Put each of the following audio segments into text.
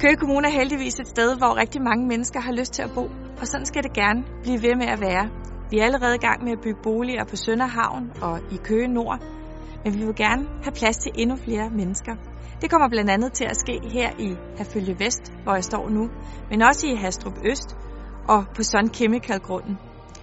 Køge Kommune er heldigvis et sted, hvor rigtig mange mennesker har lyst til at bo, og sådan skal det gerne blive ved med at være. Vi er allerede i gang med at bygge boliger på Sønderhavn og i Køge Nord, men vi vil gerne have plads til endnu flere mennesker. Det kommer blandt andet til at ske her i Herfølge Vest, hvor jeg står nu, men også i Hastrup Øst og på Sun Chemical-grunden.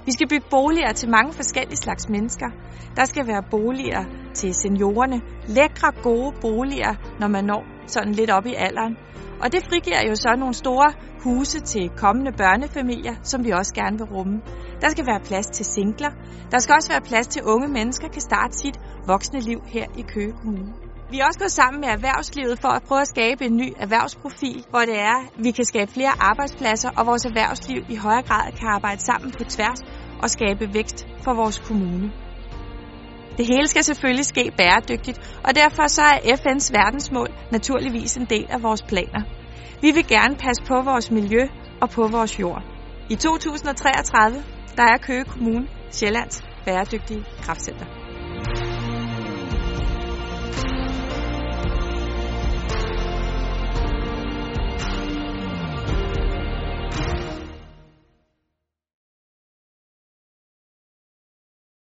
Vi skal bygge boliger til mange forskellige slags mennesker. Der skal være boliger til seniorerne, lækre, gode boliger, når man når sådan lidt op i alderen. Og det frigiver jo så nogle store huse til kommende børnefamilier, som vi også gerne vil rumme. Der skal være plads til singler. Der skal også være plads til unge mennesker kan starte sit voksne liv her i Køge Kommune. Vi er også gået sammen med erhvervslivet for at prøve at skabe en ny erhvervsprofil, hvor det er, vi kan skabe flere arbejdspladser, og vores erhvervsliv i højere grad kan arbejde sammen på tværs og skabe vækst for vores kommune. Det hele skal selvfølgelig ske bæredygtigt, og derfor så er FN's verdensmål naturligvis en del af vores planer. Vi vil gerne passe på vores miljø og på vores jord. I 2033 der er Køge Kommune Sjællands bæredygtige kraftcenter.